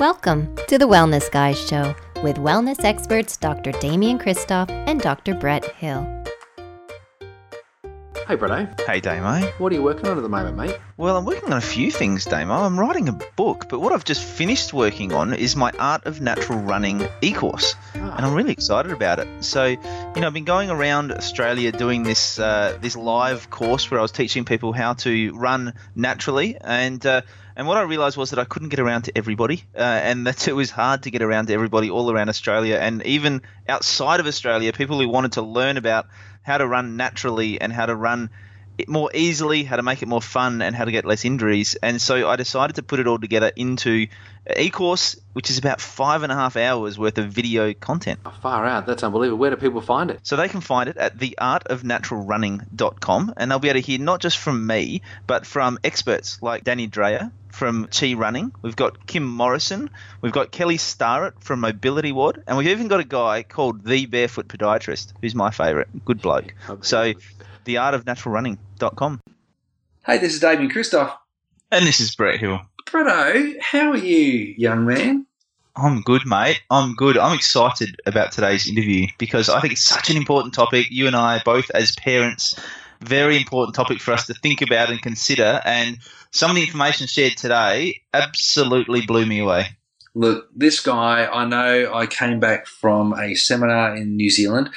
Welcome to the Wellness Guys Show with wellness experts Dr. Damian Kristof and Dr. Brett Hill. Hey, Brett. Hey, Damo. What are you working on at the moment, mate? Well, I'm working on a few things, Damo. I'm writing a book, but what I've just finished working on is my Art of Natural Running e-course, Ah. and I'm really excited about it. So, you know, I've been going around Australia doing this uh, this live course where I was teaching people how to run naturally, and uh, and what I realised was that I couldn't get around to everybody, uh, and that it was hard to get around to everybody all around Australia, and even outside of Australia, people who wanted to learn about how to run naturally and how to run it more easily, how to make it more fun, and how to get less injuries. And so I decided to put it all together into e-course, which is about five and a half hours worth of video content. Oh, far out. That's unbelievable. Where do people find it? So they can find it at theartofnaturalrunning.com, and they'll be able to hear not just from me, but from experts like Danny Dreyer from Chi Running. We've got Kim Morrison. We've got Kelly Starrett from MobilityWOD, and we've even got a guy called the Barefoot Podiatrist, who's my favourite. Good bloke. So theartofnaturalrunning.com. Hey, this is Damian Kristof. And this is Brett Hill. Bretto, how are you, young man? I'm good, mate. I'm good. I'm excited about today's interview because I think it's such an important topic. You and I, both as parents, very important topic for us to think about and consider. And some of the information shared today absolutely blew me away. Look, this guy, I know I came back from a seminar in New Zealand,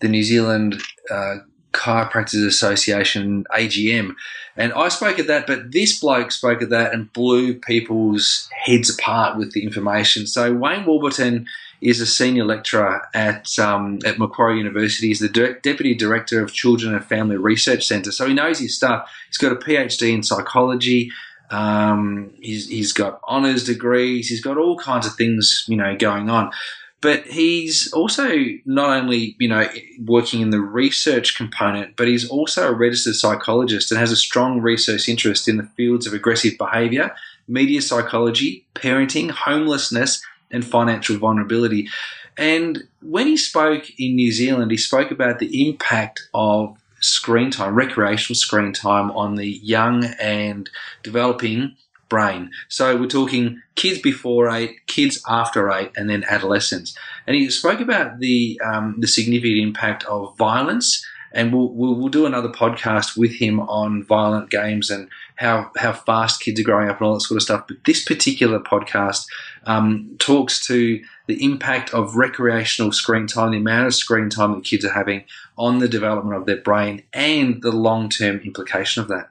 the New Zealand uh, Chiropractors Association, AGM, and I spoke at that, but this bloke spoke at that and blew people's heads apart with the information. So Wayne Warburton is a senior lecturer at um, at Macquarie University. He's the de- deputy director of Children and Family Research Centre, so he knows his stuff. He's got a PhD in psychology. Um, he's, he's got honours degrees. He's got all kinds of things, you know, going on. But he's also not only, you know, working in the research component, but he's also a registered psychologist and has a strong research interest in the fields of aggressive behaviour, media psychology, parenting, homelessness, and financial vulnerability. And when he spoke in New Zealand, he spoke about the impact of screen time, recreational screen time on the young and developing brain. So we're talking kids before eight, kids after eight, and then adolescents. And he spoke about the um, the significant impact of violence. And we'll, we'll we'll do another podcast with him on violent games and how how fast kids are growing up and all that sort of stuff. But this particular podcast um, talks to the impact of recreational screen time, the amount of screen time that kids are having on the development of their brain, and the long term implication of that.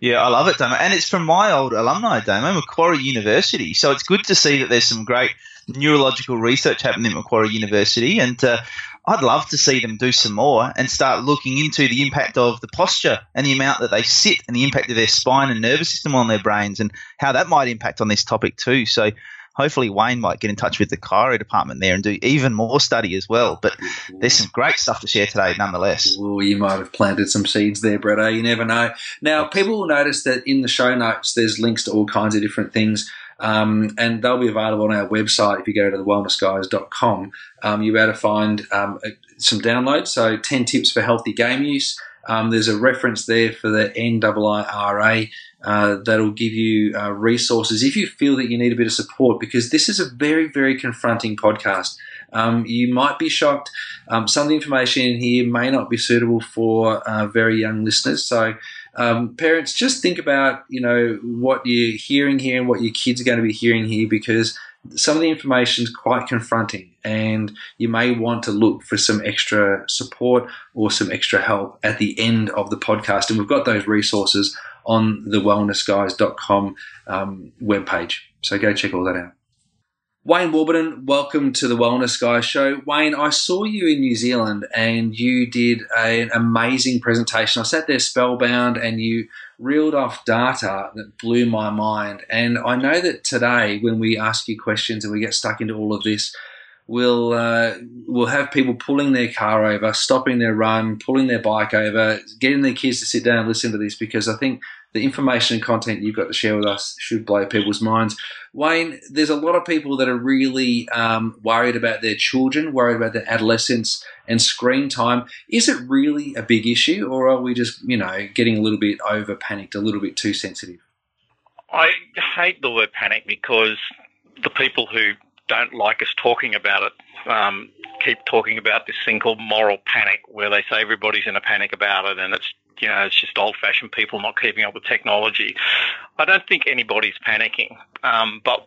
Yeah, I love it, Damo. And it's from my old alumni, Damo, Macquarie University. So it's good to see that there's some great neurological research happening at Macquarie University. And uh, I'd love to see them do some more and start looking into the impact of the posture and the amount that they sit and the impact of their spine and nervous system on their brains and how that might impact on this topic too. So hopefully Wayne might get in touch with the chiro department there and do even more study as well. But there's some great stuff to share today nonetheless. Well, you might have planted some seeds there, Bretto. You never know. Now, people will notice that in the show notes, there's links to all kinds of different things. Um, and they'll be available on our website if you go to thewellnessguys.com. Um, you'll be able to find um, some downloads. So, 10 tips for healthy game use. Um, there's a reference there for the NIIRA uh, that'll give you uh, resources if you feel that you need a bit of support because this is a very, very confronting podcast. Um, you might be shocked. Um, some of the information in here may not be suitable for uh, very young listeners. So, um, parents, just think about you know what you're hearing here and what your kids are going to be hearing here because some of the information is quite confronting, and you may want to look for some extra support or some extra help at the end of the podcast. And we've got those resources on the wellnessguys.com um, webpage. So go check all that out. Wayne Warburton, welcome to the Wellness Guys show. Wayne, I saw you in New Zealand and you did a, an amazing presentation. I sat there spellbound and you reeled off data that blew my mind. And I know that today, when we ask you questions and we get stuck into all of this, we'll uh, we'll have people pulling their car over, stopping their run, pulling their bike over, getting their kids to sit down and listen to this because I think the information and content you've got to share with us should blow people's minds. Wayne, there's a lot of people that are really um, worried about their children, worried about their adolescence and screen time. Is it really a big issue, or are we just, you know, getting a little bit over panicked, a little bit too sensitive? I hate the word panic because the people who don't like us talking about it um, keep talking about this thing called moral panic, where they say everybody's in a panic about it, and it's you know it's just old-fashioned people not keeping up with technology. I don't think anybody's panicking, um, but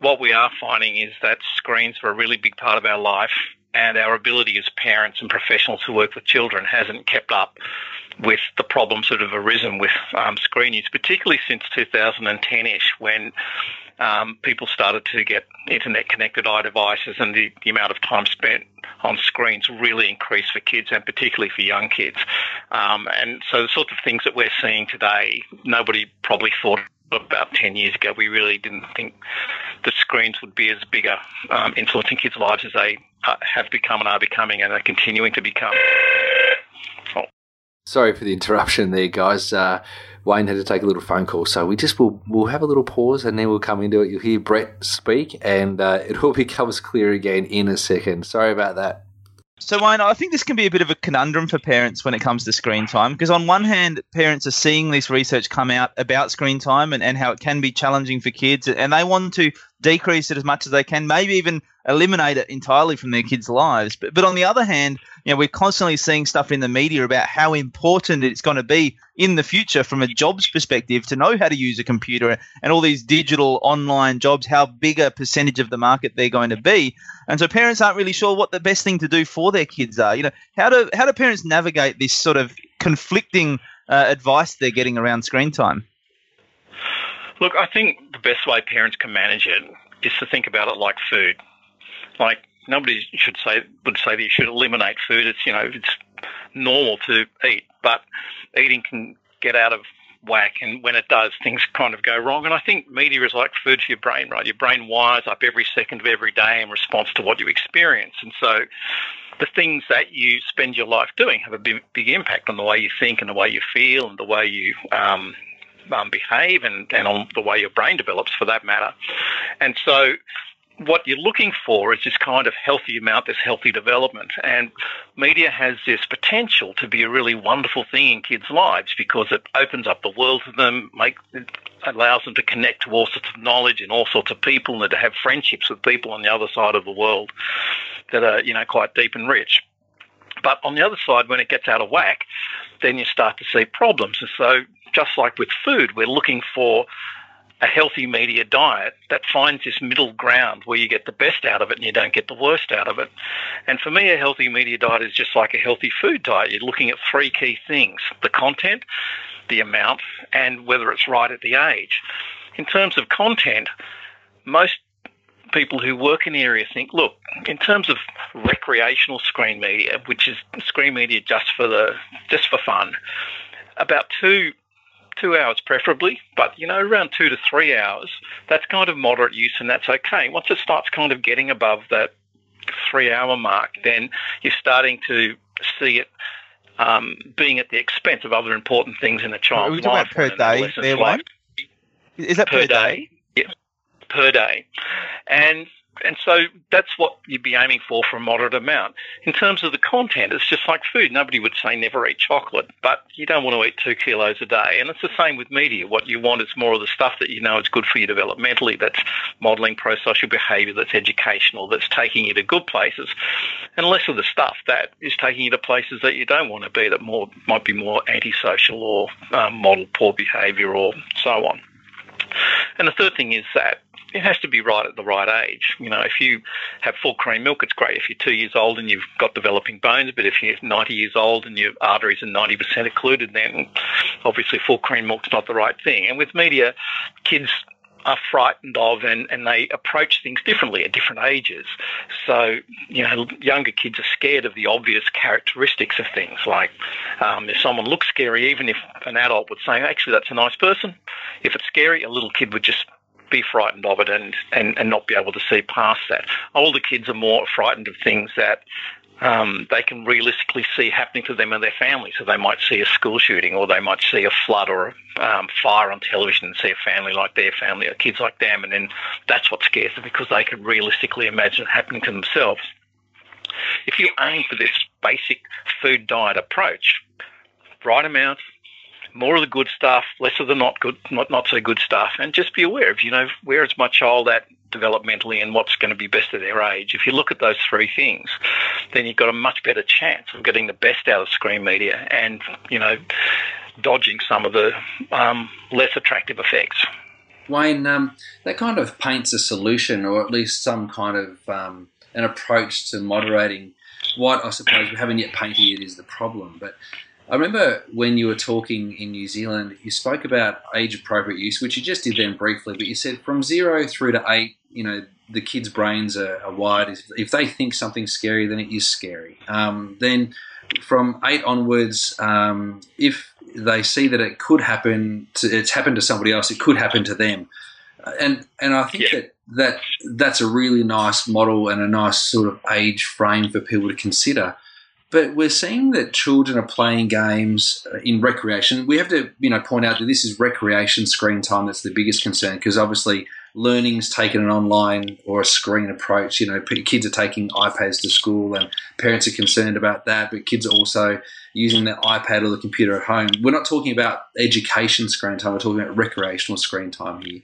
what we are finding is that screens are a really big part of our life, and our ability as parents and professionals who work with children hasn't kept up with the problems that have arisen with um, screen use, particularly since 2010-ish, when um, people started to get internet connected eye devices, and the, the, amount of time spent on screens really increased for kids and particularly for young kids. Um, and so the sorts of things that we're seeing today, nobody probably thought about 10 years ago. We really didn't think the screens would be as bigger um, influencing kids' lives as they uh, have become and are becoming and are continuing to become. Sorry for the interruption there, guys. Uh, Wayne had to take a little phone call, so we just will we'll have a little pause and then we'll come into it. You'll hear Brett speak, and uh, it all becomes clear again in a second. Sorry about that. So, Wayne, I think this can be a bit of a conundrum for parents when it comes to screen time because, on one hand, parents are seeing this research come out about screen time and, and how it can be challenging for kids, and they want to decrease it as much as they can, maybe even eliminate it entirely from their kids' lives. But, but on the other hand, you know, we're constantly seeing stuff in the media about how important it's going to be in the future from a jobs perspective to know how to use a computer and all these digital online jobs, how big a percentage of the market they're going to be. And so parents aren't really sure what the best thing to do for their kids are. You know, how do how do parents navigate this sort of conflicting uh, advice they're getting around screen time? Look, I think the best way parents can manage it is to think about it like food. Like nobody should say would say that you should eliminate food. It's you know it's normal to eat, but eating can get out of whack, and when it does, things kind of go wrong. And I think media is like food for your brain, right? Your brain wires up every second of every day in response to what you experience, and so the things that you spend your life doing have a big, big impact on the way you think and the way you feel and the way you um, um, behave and, and on the way your brain develops for that matter. And so what you're looking for is this kind of healthy amount, this healthy development. And media has this potential to be a really wonderful thing in kids' lives because it opens up the world to them, make, allows them to connect to all sorts of knowledge and all sorts of people and to have friendships with people on the other side of the world that are, you know, quite deep and rich. But on the other side, when it gets out of whack, then you start to see problems. And so just like with food, we're looking for a healthy media diet that finds this middle ground where you get the best out of it and you don't get the worst out of it. And for me, a healthy media diet is just like a healthy food diet. You're looking at three key things the content, the amount, and whether it's right at the age. In terms of content, most people who work in the area think, look, in terms of recreational screen media, which is screen media just for the just for fun, about two two hours preferably, but you know, around two to three hours, that's kind of moderate use and that's okay. Once it starts kind of getting above that three hour mark, then you're starting to see it um, being at the expense of other important things in a child's Are we life. per day there, one? Is that per, per day? day? Per day. And and so that's what you'd be aiming for for a moderate amount. In terms of the content, it's just like food. Nobody would say never eat chocolate, but you don't want to eat two kilos a day. And it's the same with media. What you want is more of the stuff that you know is good for you developmentally, that's modeling pro-social behavior, that's educational, that's taking you to good places, and less of the stuff that is taking you to places that you don't want to be, that more might be more antisocial or um, model poor behavior or so on. And the third thing is that it has to be right at the right age. You know, if you have full cream milk, it's great. If you're two years old and you've got developing bones, but if you're 90 years old and your arteries are 90% occluded, then obviously full cream milk's not the right thing. And with media, kids are frightened of and, and they approach things differently at different ages. So, you know, younger kids are scared of the obvious characteristics of things. Like um, if someone looks scary, even if an adult would say, actually, that's a nice person, if it's scary, a little kid would just be frightened of it and, and, and not be able to see past that. Older kids are more frightened of things that um, they can realistically see happening to them and their family. So they might see a school shooting or they might see a flood or a um, fire on television and see a family like their family or kids like them. And then that's what scares them because they can realistically imagine it happening to themselves. If you aim for this basic food diet approach, right amount, more of the good stuff, less of the not good, not, not so good stuff, and just be aware of, you know, where is my child at developmentally and what's going to be best at their age. If you look at those three things, then you've got a much better chance of getting the best out of screen media and, you know, dodging some of the um, less attractive effects. Wayne, um, that kind of paints a solution, or at least some kind of um, an approach to moderating what I suppose we haven't yet painted it is the problem. But I remember when you were talking in New Zealand, you spoke about age appropriate use, which you just did then briefly, but you said from zero through to eight, you know, the kids' brains are, are wired. If, if, they think something's scary, then it is scary. Um, then from eight onwards, um, if they see that it could happen, to, it's happened to somebody else, it could happen to them. And and I think yeah. that that that's a really nice model and a nice sort of age frame for people to consider. But we're seeing that children are playing games uh, in recreation. We have to, you know, point out that this is recreation screen time that's the biggest concern because obviously learning's taken an online or a screen approach. You know, kids are taking iPads to school and parents are concerned about that, but kids are also using the iPad or the computer at home. We're not talking about education screen time, we're talking about recreational screen time here.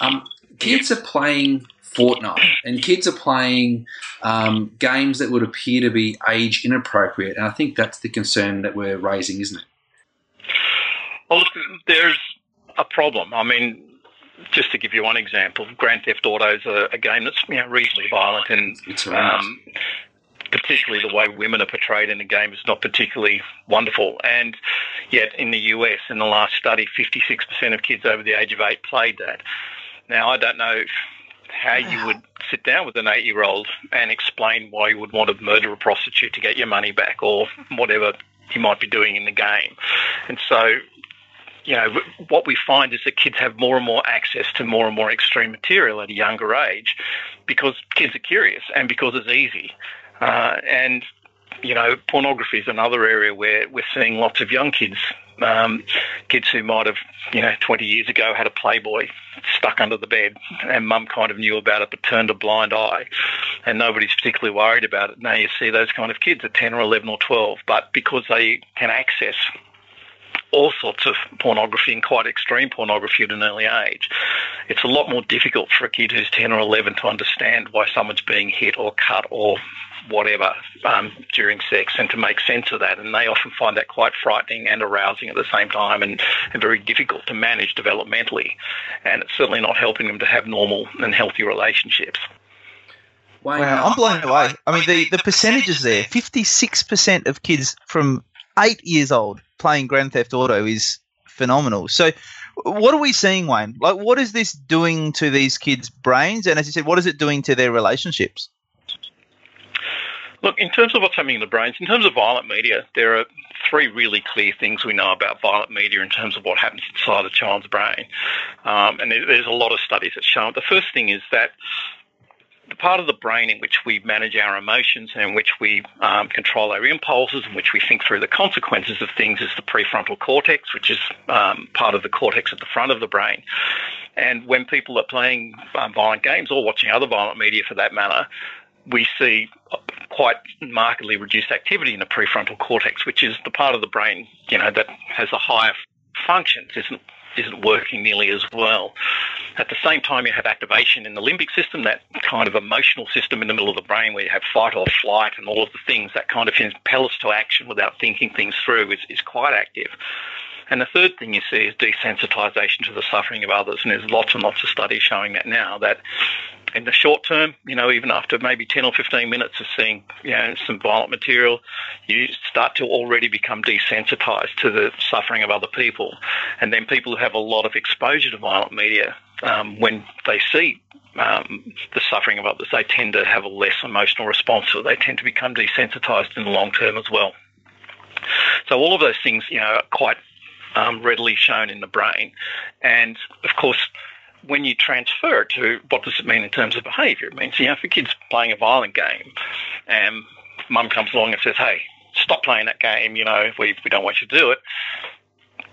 Um, kids are playing Fortnite, and kids are playing um, games that would appear to be age inappropriate. And I think that's the concern that we're raising, isn't it? Well, look, there's a problem. I mean, just to give you one example, Grand Theft Auto is a, a game that's you know, reasonably violent, and um, particularly the way women are portrayed in the game is not particularly wonderful. And yet, in the US, in the last study, 56% of kids over the age of eight played that. Now, I don't know how you would sit down with an eight year old and explain why you would want to murder a prostitute to get your money back or whatever you might be doing in the game. And so, you know, what we find is that kids have more and more access to more and more extreme material at a younger age because kids are curious and because it's easy. Uh, and you know, pornography is another area where we're seeing lots of young kids, um, kids who might have, you know, 20 years ago had a Playboy stuck under the bed and mum kind of knew about it but turned a blind eye and nobody's particularly worried about it. Now you see those kind of kids at 10 or 11 or 12, but because they can access all sorts of pornography and quite extreme pornography at an early age. It's a lot more difficult for a kid who's 10 or 11 to understand why someone's being hit or cut or whatever um, during sex and to make sense of that. And they often find that quite frightening and arousing at the same time and, and very difficult to manage developmentally. And it's certainly not helping them to have normal and healthy relationships. Wow, I'm blown away. I mean, the, the percentages there 56% of kids from eight years old playing Grand Theft Auto is phenomenal. So, what are we seeing, Wayne? Like, what is this doing to these kids' brains? And as you said, what is it doing to their relationships? Look, in terms of what's happening in the brains, in terms of violent media, there are three really clear things we know about violent media in terms of what happens inside a child's brain. Um, and there's a lot of studies that show it. The first thing is that the part of the brain in which we manage our emotions and in which we um, control our impulses, in which we think through the consequences of things, is the prefrontal cortex, which is um, part of the cortex at the front of the brain. And when people are playing um, violent games or watching other violent media for that matter, we see quite markedly reduced activity in the prefrontal cortex, which is the part of the brain, you know, that has the higher functions, isn't isn't working nearly as well. At the same time, you have activation in the limbic system, that kind of emotional system in the middle of the brain where you have fight or flight and all of the things that kind of impel us to action without thinking things through is, is quite active. And the third thing you see is desensitization to the suffering of others. And there's lots and lots of studies showing that now that in the short term, you know, even after maybe 10 or 15 minutes of seeing, you know, some violent material, you start to already become desensitized to the suffering of other people. And then people who have a lot of exposure to violent media, um, when they see um, the suffering of others, they tend to have a less emotional response. So they tend to become desensitized in the long term as well. So all of those things, you know, are quite um, readily shown in the brain. And of course, when you transfer it to what does it mean in terms of behaviour, it means, you know, if a kid's playing a violent game and mum comes along and says, hey, stop playing that game, you know, we, we don't want you to do it,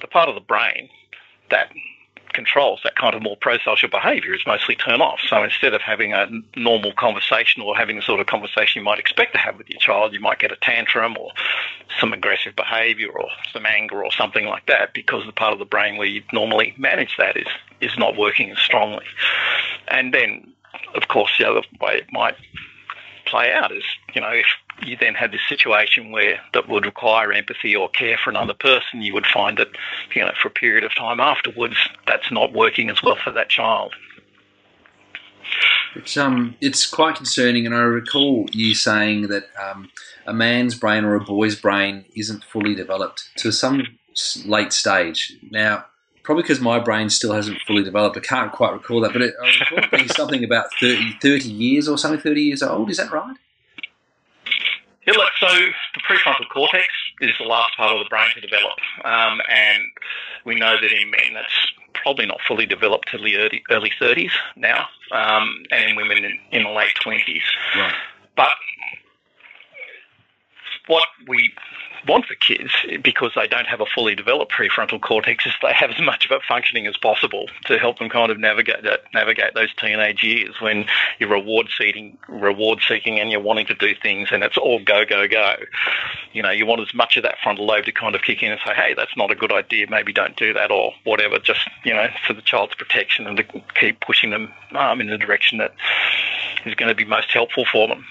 the part of the brain that controls that kind of more pro-social behaviour is mostly turn off. So instead of having a normal conversation or having the sort of conversation you might expect to have with your child, you might get a tantrum or some aggressive behaviour or some anger or something like that because the part of the brain where you normally manage that is is not working as strongly. And then of course, the other way it might play out is, you know, if you then had this situation where that would require empathy or care for another person, you would find that, you know, for a period of time afterwards, that's not working as well for that child. It's um, it's quite concerning, and I recall you saying that um, a man's brain or a boy's brain isn't fully developed to some late stage. Now, probably because my brain still hasn't fully developed, I can't quite recall that, but it, I recall it being something about 30, 30 years or something, 30 years old. Is that right? Yeah, look, so the prefrontal cortex is the last part of the brain to develop, um, and we know that in men that's probably not fully developed till the early, early 30s now, um, and in women in, in the late 20s. Right. But what we want for kids, because they don't have a fully developed prefrontal cortex, is they have as much of it functioning as possible to help them kind of navigate that, navigate those teenage years when you're reward seeking, reward seeking, and you're wanting to do things, and it's all go go go. You know, you want as much of that frontal lobe to kind of kick in and say, hey, that's not a good idea, maybe don't do that, or whatever. Just you know, for the child's protection and to keep pushing them um, in the direction that is going to be most helpful for them.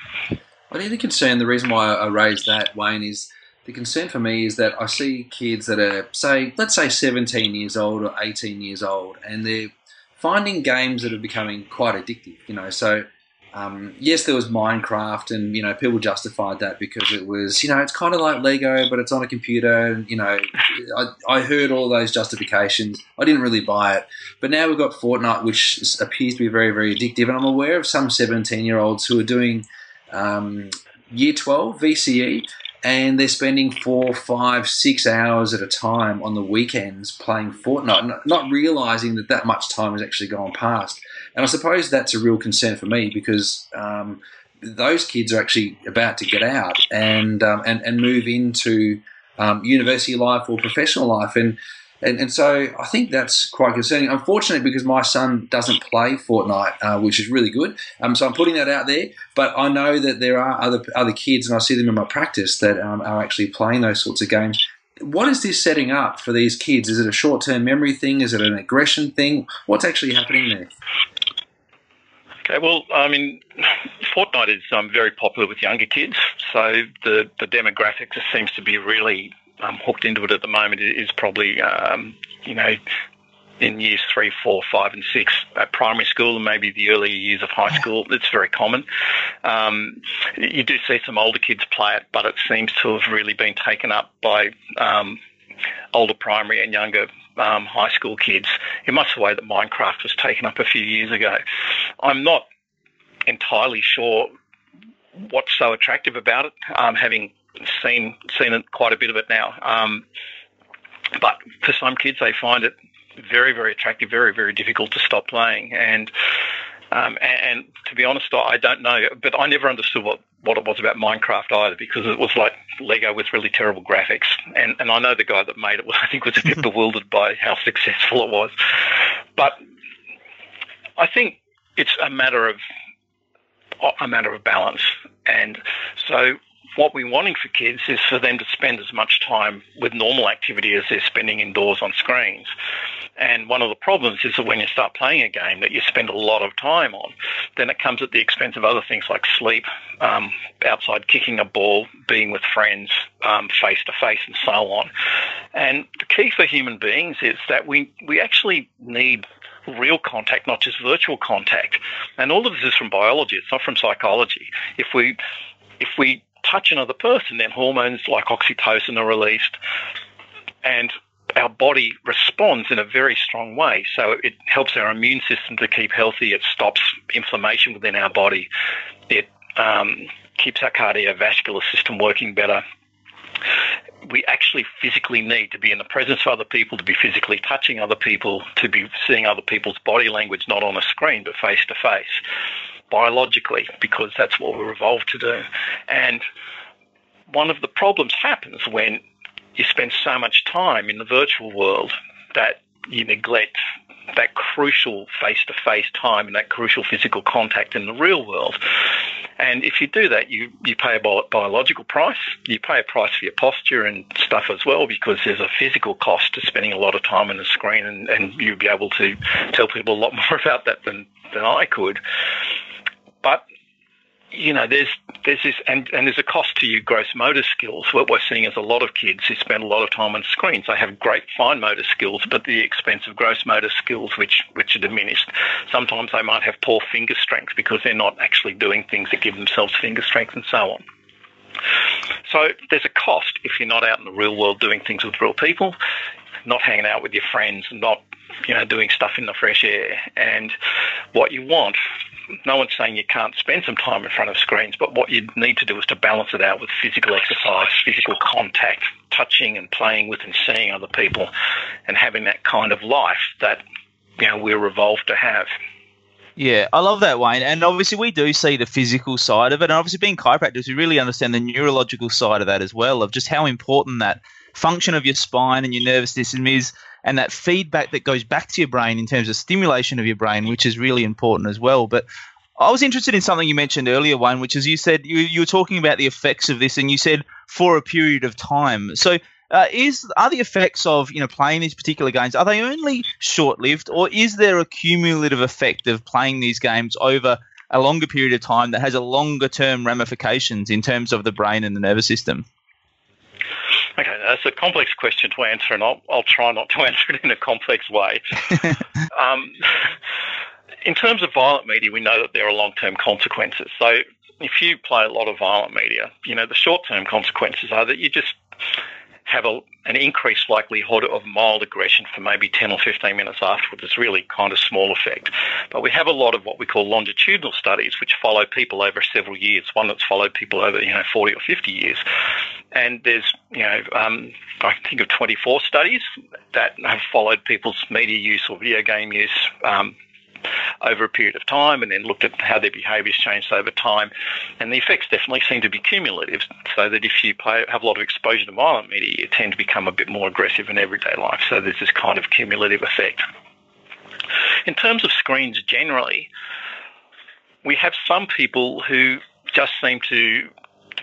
I think the concern, the reason why I raised that, Wayne, is the concern for me is that I see kids that are, say, let's say 17 years old or 18 years old, and they're finding games that are becoming quite addictive, you know. So, um, yes, there was Minecraft, and, you know, people justified that because it was, you know, it's kind of like Lego, but it's on a computer, and, you know, I, I heard all those justifications. I didn't really buy it. But now we've got Fortnite, which appears to be very, very addictive, and I'm aware of some 17 year olds who are doing um, year 12 VCE, and they're spending four, five, six hours at a time on the weekends playing Fortnite, not realizing that that much time has actually gone past. And I suppose that's a real concern for me because um, those kids are actually about to get out and um, and, and move into um, university life or professional life. And and, and so I think that's quite concerning. Unfortunately, because my son doesn't play Fortnite, uh, which is really good. Um, so I'm putting that out there. But I know that there are other other kids, and I see them in my practice that um, are actually playing those sorts of games. What is this setting up for these kids? Is it a short term memory thing? Is it an aggression thing? What's actually happening there? Okay, well, I mean, Fortnite is um, very popular with younger kids, so the, the demographics seems to be really um, hooked into it at the moment is probably, um, you know, in years three, four, five, and six at primary school, and maybe the earlier years of high school. It's very common. Um, you do see some older kids play it, but it seems to have really been taken up by um, older primary and younger um, high school kids in much the way that Minecraft was taken up a few years ago. I'm not entirely sure what's so attractive about it, um, having seen seen quite a bit of it now. Um, but for some kids, they find it very, very attractive, very, very difficult to stop playing. And um, and, and, to be honest, I don't know, but I never understood what, what it was about Minecraft either because it was like Lego with really terrible graphics. And, and I know the guy that made it, I think, was a bit bewildered by how successful it was. But I think it's a matter of a matter of balance. And so what we're wanting for kids is for them to spend as much time with normal activity as they're spending indoors on screens. And one of the problems is that when you start playing a game that you spend a lot of time on, then it comes at the expense of other things like sleep, um, outside kicking a ball, being with friends, face to face, and so on. And the key for human beings is that we, we actually need real contact, not just virtual contact. And all of this is from biology, it's not from psychology. If we if we touch another person, then hormones like oxytocin are released, and our body responds in a very strong way. So it helps our immune system to keep healthy. It stops inflammation within our body. It um, keeps our cardiovascular system working better. We actually physically need to be in the presence of other people, to be physically touching other people, to be seeing other people's body language, not on a screen, but face to face biologically because that's what we're evolved to do. And one of the problems happens when you spend so much time in the virtual world that you neglect that crucial face to face time and that crucial physical contact in the real world. And if you do that, you, you pay a bi- biological price, you pay a price for your posture and stuff as well, because there's a physical cost to spending a lot of time on the screen, and, and you'll be able to tell people a lot more about that than, than I could. But you know, there's there's this and, and there's a cost to your gross motor skills. What we're seeing is a lot of kids who spend a lot of time on screens. They have great fine motor skills, but the expense of gross motor skills, which which are diminished. Sometimes they might have poor finger strength because they're not actually doing things that give themselves finger strength and so on. So there's a cost if you're not out in the real world doing things with real people, not hanging out with your friends, not you know doing stuff in the fresh air. And what you want no one's saying you can't spend some time in front of screens, but what you need to do is to balance it out with physical exercise, physical contact, touching and playing with and seeing other people, and having that kind of life that you know we're evolved to have. Yeah, I love that, Wayne. And obviously, we do see the physical side of it. And obviously, being chiropractors, we really understand the neurological side of that as well, of just how important that function of your spine and your nervous system is and that feedback that goes back to your brain in terms of stimulation of your brain, which is really important as well. But I was interested in something you mentioned earlier, Wayne, which is you said you, you were talking about the effects of this, and you said for a period of time. So, uh, is are the effects of you know playing these particular games are they only short lived, or is there a cumulative effect of playing these games over a longer period of time that has a longer term ramifications in terms of the brain and the nervous system? Okay, that's a complex question to answer, and I'll, I'll try not to answer it in a complex way. um, in terms of violent media, we know that there are long term consequences. So if you play a lot of violent media, you know, the short term consequences are that you just have a, an increased likelihood of mild aggression for maybe 10 or 15 minutes afterwards. It's really kind of small effect. But we have a lot of what we call longitudinal studies, which follow people over several years. One that's followed people over, you know, 40 or 50 years. And there's, you know, um, I think of 24 studies that have followed people's media use or video game use um, over a period of time and then looked at how their behaviours changed over time. And the effects definitely seem to be cumulative, so that if you play, have a lot of exposure to violent media, you tend to become a bit more aggressive in everyday life. So there's this kind of cumulative effect. In terms of screens generally, we have some people who just seem to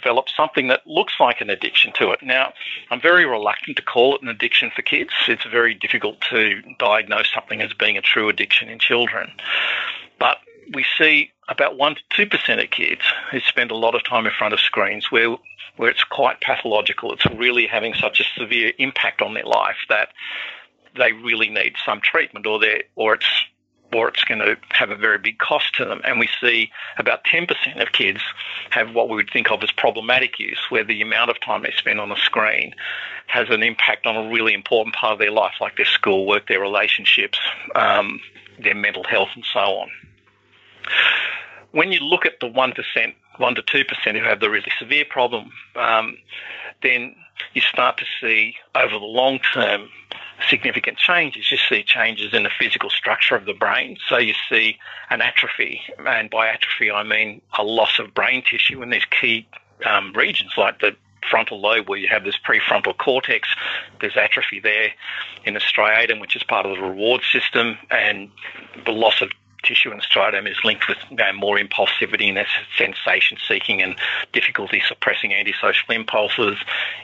develop something that looks like an addiction to it. Now, I'm very reluctant to call it an addiction for kids. It's very difficult to diagnose something as being a true addiction in children. But we see about 1% to 2% of kids who spend a lot of time in front of screens where, where it's quite pathological. It's really having such a severe impact on their life that they really need some treatment or, or it's or it's going to have a very big cost to them. And we see about 10% of kids have what we would think of as problematic use, where the amount of time they spend on a screen has an impact on a really important part of their life, like their schoolwork, their relationships, um, their mental health, and so on. When you look at the 1%, 1 to 2% who have the really severe problem, um, then you start to see over the long term significant changes. You see changes in the physical structure of the brain. So you see an atrophy, and by atrophy I mean a loss of brain tissue in these key um, regions like the frontal lobe where you have this prefrontal cortex. There's atrophy there in the striatum, which is part of the reward system, and the loss of tissue in the striatum is linked with you know, more impulsivity and sensation seeking and difficulty suppressing antisocial impulses.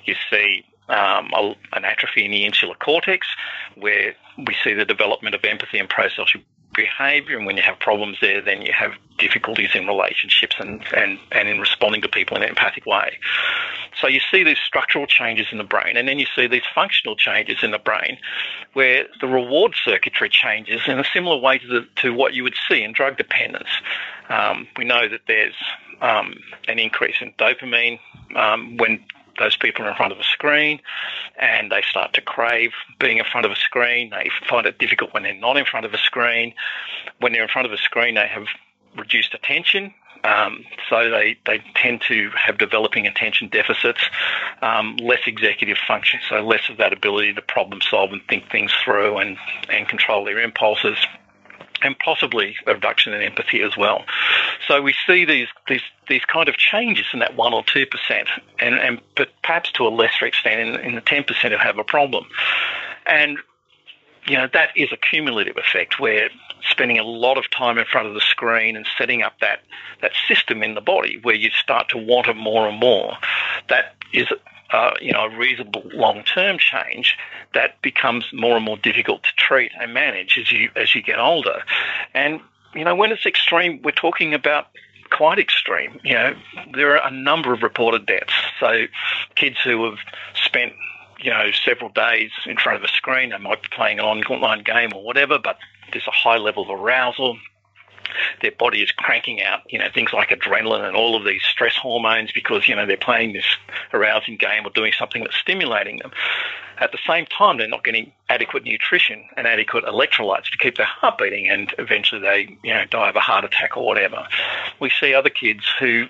You see um, an atrophy in the insular cortex, where we see the development of empathy and prosocial behavior. And when you have problems there, then you have difficulties in relationships and, and, and in responding to people in an empathic way. So you see these structural changes in the brain, and then you see these functional changes in the brain where the reward circuitry changes in a similar way to, the, to what you would see in drug dependence. Um, we know that there's um, an increase in dopamine um, when those people in front of a screen and they start to crave being in front of a screen. They find it difficult when they're not in front of a screen. When they're in front of a screen, they have reduced attention. Um, so they, they tend to have developing attention deficits, um, less executive function, so less of that ability to problem solve and think things through and, and control their impulses and possibly a reduction in empathy as well. So we see these these these kind of changes in that one or two percent, and and perhaps to a lesser extent in, in the ten percent who have a problem, and you know that is a cumulative effect where spending a lot of time in front of the screen and setting up that that system in the body where you start to want it more and more. That is uh, you know, a reasonable long-term change that becomes more and more difficult to treat and manage as you as you get older. And you know, when it's extreme, we're talking about quite extreme. You know, there are a number of reported deaths. So kids who have spent you know, several days in front of a screen. They might be playing an online game or whatever, but there's a high level of arousal. Their body is cranking out, you know, things like adrenaline and all of these stress hormones because, you know, they're playing this arousing game or doing something that's stimulating them. At the same time, they're not getting adequate nutrition and adequate electrolytes to keep their heart beating, and eventually they, you know, die of a heart attack or whatever. We see other kids who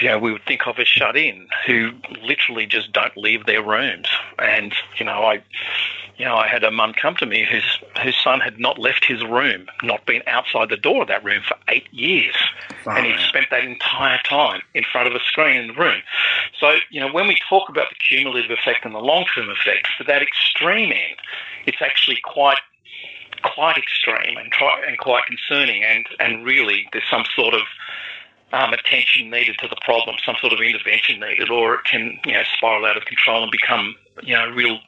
you know, we would think of as shut in, who literally just don't leave their rooms. And, you know, I, you know, I had a mum come to me whose whose son had not left his room, not been outside the door of that room for eight years, and he'd spent that entire time in front of a screen in the room. So, you know, when we talk about the cumulative effect and the long term effect, for that extreme end, it's actually quite quite extreme and, try, and quite concerning, and and really there's some sort of um, attention needed to the problem, some sort of intervention needed, or it can you know spiral out of control and become you know real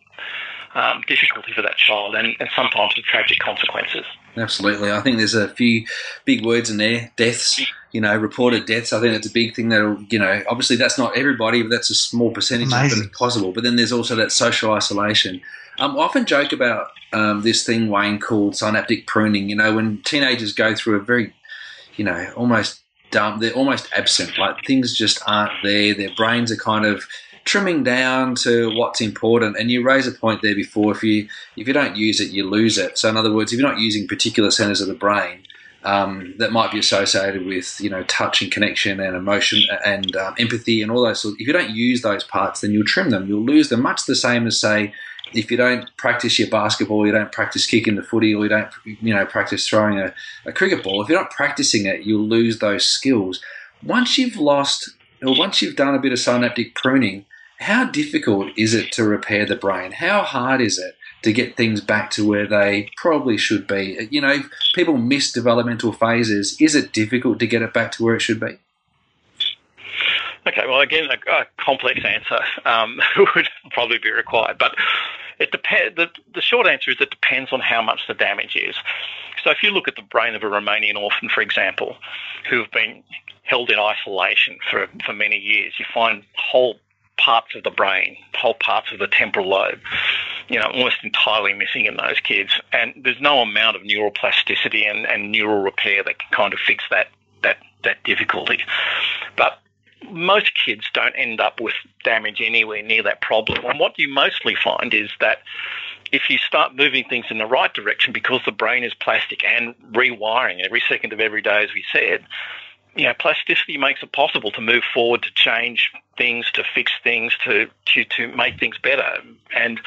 um, difficulty for that child, and, and sometimes with tragic consequences. Absolutely, I think there's a few big words in there. Deaths, you know, reported deaths. I think that's a big thing. That you know, obviously that's not everybody, but that's a small percentage Amazing. of it possible. But then there's also that social isolation. Um, I often joke about um, this thing, Wayne, called synaptic pruning. You know, when teenagers go through a very, you know, almost dumb. They're almost absent. Like things just aren't there. Their brains are kind of trimming down to what's important. And you raise a point there before. If you if you don't use it, you lose it. So in other words, if you're not using particular centers of the brain. Um, that might be associated with you know touch and connection and emotion and um, empathy and all those sorts. If you don't use those parts, then you'll trim them. You'll lose them. Much the same as say if you don't practice your basketball, you don't practice kicking the footy, or you don't, you know, practice throwing a, a cricket ball. If you're not practicing it, you'll lose those skills. Once you've lost, or once you've done a bit of synaptic pruning, how difficult is it to repair the brain? How hard is it to get things back to where they probably should be? You know, people miss developmental phases. Is it difficult to get it back to where it should be? Okay, well, again, a, a complex answer um, would probably be required, but it depends. The, the short answer is it depends on how much the damage is. So if you look at the brain of a Romanian orphan, for example, who have been held in isolation for, for many years, you find whole parts of the brain, whole parts of the temporal lobe, you know, almost entirely missing in those kids. And there's no amount of neuroplasticity and, and neural repair that can kind of fix that that that difficulty. But most kids don't end up with damage anywhere near that problem. And what you mostly find is that if you start moving things in the right direction because the brain is plastic and rewiring every second of every day, as we said, you know, plasticity makes it possible to move forward, to change things, to fix things, to, to, to make things better. And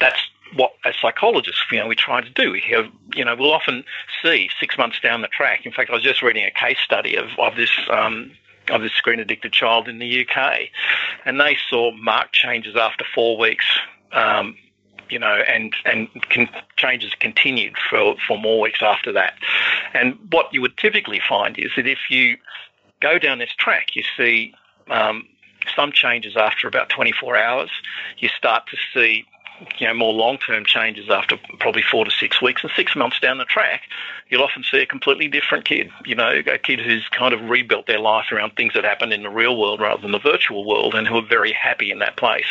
that's what as psychologists, you know, we try to do. We have, you know, we'll often see six months down the track. In fact, I was just reading a case study of, of this um, of this screen addicted child in the UK, and they saw marked changes after four weeks. Um, you know, and and con- changes continued for for more weeks after that. And what you would typically find is that if you go down this track, you see um, some changes after about 24 hours. You start to see you know, more long-term changes after probably four to six weeks, and six months down the track, you'll often see a completely different kid. You know, a kid who's kind of rebuilt their life around things that happened in the real world rather than the virtual world, and who are very happy in that place.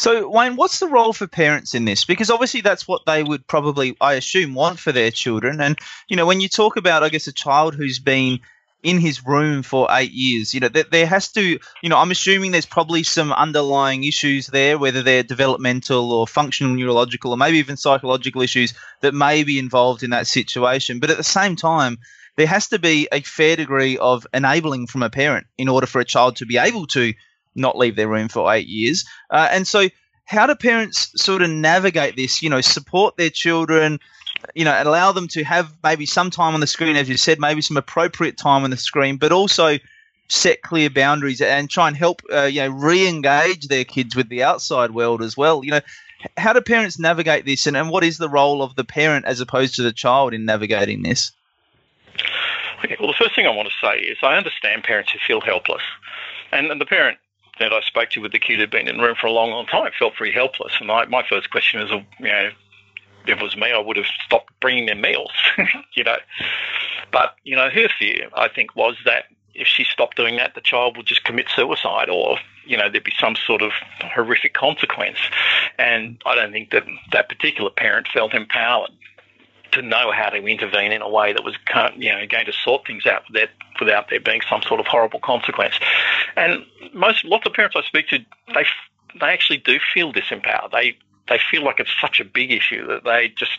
So, Wayne, what's the role for parents in this? Because obviously that's what they would probably, I assume, want for their children. And, you know, when you talk about, I guess, a child who's been in his room for eight years. You know, there, there has to, you know, I'm assuming there's probably some underlying issues there, whether they're developmental or functional neurological or maybe even psychological issues that may be involved in that situation. But at the same time, there has to be a fair degree of enabling from a parent in order for a child to be able to not leave their room for eight years. Uh, and so, how do parents sort of navigate this? You know, support their children you know, allow them to have maybe some time on the screen, as you said, maybe some appropriate time on the screen, but also set clear boundaries and try and help, uh, you know, re-engage their kids with the outside world as well. You know, how do parents navigate this, and, and what is the role of the parent as opposed to the child in navigating this? Okay, well, the first thing I want to say is I understand parents who feel helpless, and, and the parent that I spoke to with the kid who'd been in the room for a long, long time felt very helpless. And I, my first question is, you know, if it was me, I would have stopped bringing them meals, you know. But, you know, her fear, I think, was that if she stopped doing that, the child would just commit suicide or, you know, there'd be some sort of horrific consequence. And I don't think that that particular parent felt empowered to know how to intervene in a way that was, you know, going to sort things out without, without there being some sort of horrible consequence. And most, lots of parents I speak to, they, they actually do feel disempowered. They, they feel like it's such a big issue that they just,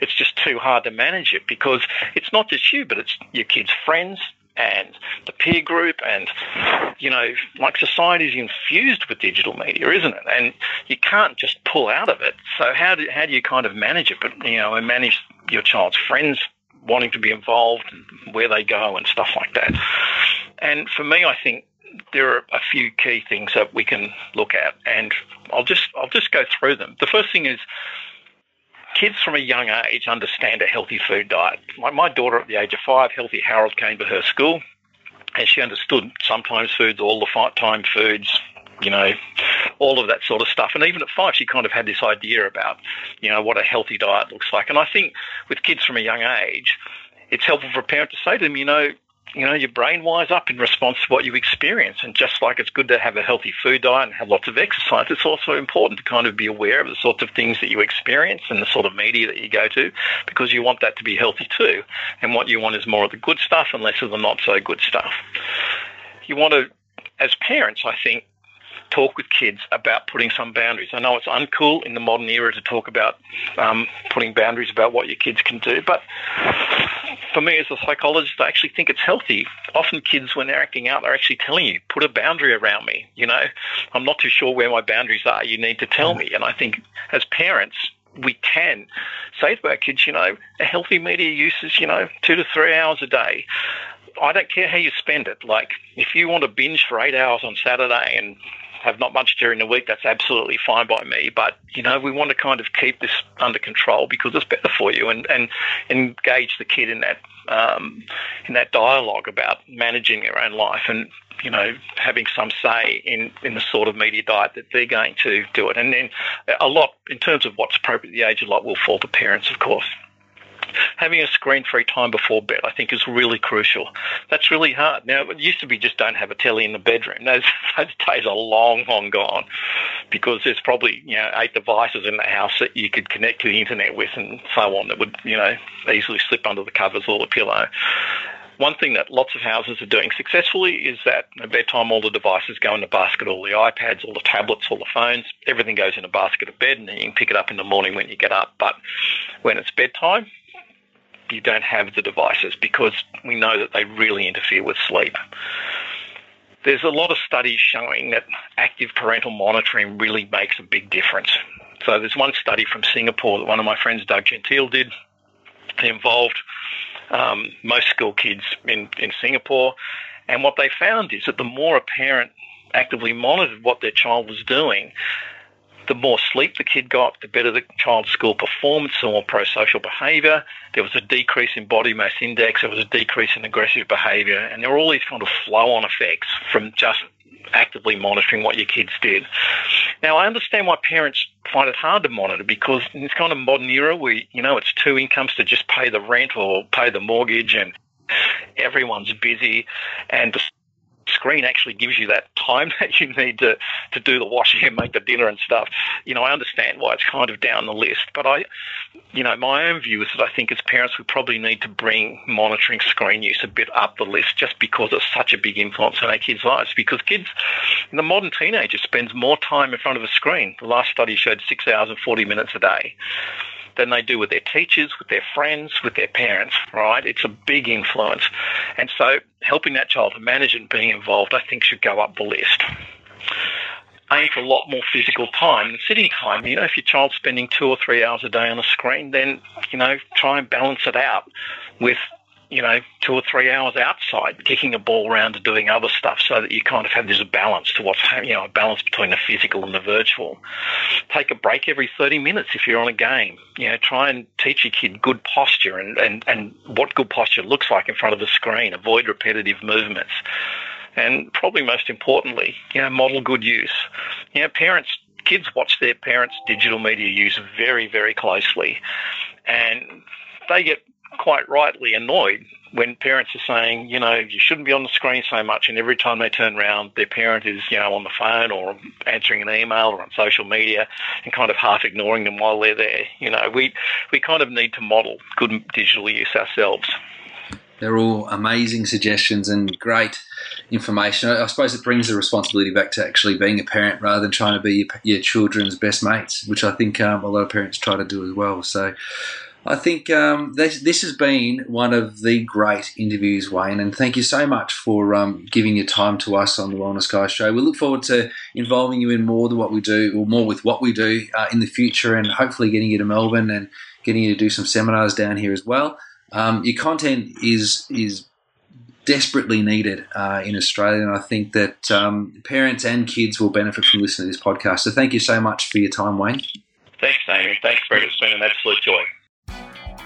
it's just too hard to manage it because it's not just you, but it's your kids' friends, and the peer group and you know like society's infused with digital media isn't it? And you can't just pull out of it. So how do, how do you kind of manage it? But you know and manage your child's friends wanting to be involved and where they go and stuff like that. And for me i think there are a few key things that we can look at. And i'll just i'll just go through them. The first thing is kids from a young age understand a healthy food diet. Like my daughter at the age of five, Healthy Harold came to her school and she understood sometimes foods, all the time foods, you know, all of that sort of stuff. And even at five, she kind of had this idea about, you know, what a healthy diet looks like. And I think with kids from a young age, it's helpful for a parent to say to them, you know, you know, your brain wires up in response to what you experience. And just like it's good to have a healthy food diet and have lots of exercise, it's also important to kind of be aware of the sorts of things that you experience and the sort of media that you go to because you want that to be healthy too. And what you want is more of the good stuff and less of the not so good stuff. You want to, as parents, I think, talk with kids about putting some boundaries. I know it's uncool in the modern era to talk about um, putting boundaries about what your kids can do, but for me as a psychologist, I actually think it's healthy. Often kids, when they're acting out, they're actually telling you, put a boundary around me. You know, I'm not too sure where my boundaries are. You need to tell me. And I think as parents, we can say to our kids, you know, a healthy media use is, you know, two to three hours a day. I don't care how you spend it. Like, if you want to binge for eight hours on Saturday and have not much during the week, that's absolutely fine by me. But, you know, we want to kind of keep this under control because it's better for you and, and engage the kid in that um, in that dialogue about managing their own life and, you know, having some say in, in the sort of media diet that they're going to do it. And then a lot, in terms of what's appropriate at the age, a lot will fall to parents, of course having a screen-free time before bed, I think, is really crucial. That's really hard. Now, it used to be just don't have a telly in the bedroom. Those, those days are long, long gone because there's probably, you know, eight devices in the house that you could connect to the internet with and so on that would, you know, easily slip under the covers or the pillow. One thing that lots of houses are doing successfully is that at bedtime all the devices go in the basket, all the iPads, all the tablets, all the phones, everything goes in a basket of bed and then you can pick it up in the morning when you get up. But when it's bedtime, you don't have the devices because we know that they really interfere with sleep. There's a lot of studies showing that active parental monitoring really makes a big difference. So there's one study from Singapore that one of my friends, Doug Gentile, did. It involved um, most school kids in, in Singapore. And what they found is that the more a parent actively monitored what their child was doing, the more sleep the kid got, the better the child's school performance, the more pro-social behaviour. There was a decrease in body mass index. There was a decrease in aggressive behaviour. And there were all these kind of flow-on effects from just actively monitoring what your kids did. Now, I understand why parents find it hard to monitor because in this kind of modern era where, you know, it's two incomes to just pay the rent or pay the mortgage and everyone's busy and screen actually gives you that time that you need to, to do the washing and make the dinner and stuff. You know, I understand why it's kind of down the list, but I, you know, my own view is that I think as parents we probably need to bring monitoring screen use a bit up the list just because it's such a big influence on our kids' lives. Because kids, the modern teenager spends more time in front of a screen. The last study showed six hours and 40 minutes a day than they do with their teachers, with their friends, with their parents, right? It's a big influence. And so helping that child to manage and being involved, I think, should go up the list. Aim for a lot more physical time and sitting time. You know, if your child's spending two or three hours a day on a screen, then, you know, try and balance it out with you know, two or three hours outside, kicking a ball around and doing other stuff so that you kind of have this balance to what's, you know, a balance between the physical and the virtual. Take a break every 30 minutes if you're on a game. You know, try and teach your kid good posture and, and, and what good posture looks like in front of the screen. Avoid repetitive movements. And probably most importantly, you know, model good use. You know, parents, kids watch their parents' digital media use very, very closely. And they get quite rightly annoyed when parents are saying, you know, you shouldn't be on the screen so much, and every time they turn around, their parent is, you know, on the phone or answering an email or on social media, and kind of half ignoring them while they're there. You know, we we kind of need to model good digital use ourselves. They're all amazing suggestions and great information. I suppose it brings the responsibility back to actually being a parent rather than trying to be your, your children's best mates, which I think um, a lot of parents try to do as well. So I think um, this, this has been one of the great interviews, Wayne, and thank you so much for um, giving your time to us on the Wellness Guys show. We look forward to involving you in more than what we do, or more with what we do uh, in the future, and hopefully getting you to Melbourne and getting you to do some seminars down here as well. Um, your content is is desperately needed uh, in Australia, and I think that um, parents and kids will benefit from listening to this podcast. So, thank you so much for your time, Wayne. Thanks, Amy. Thanks, Brett. It's been an absolute joy.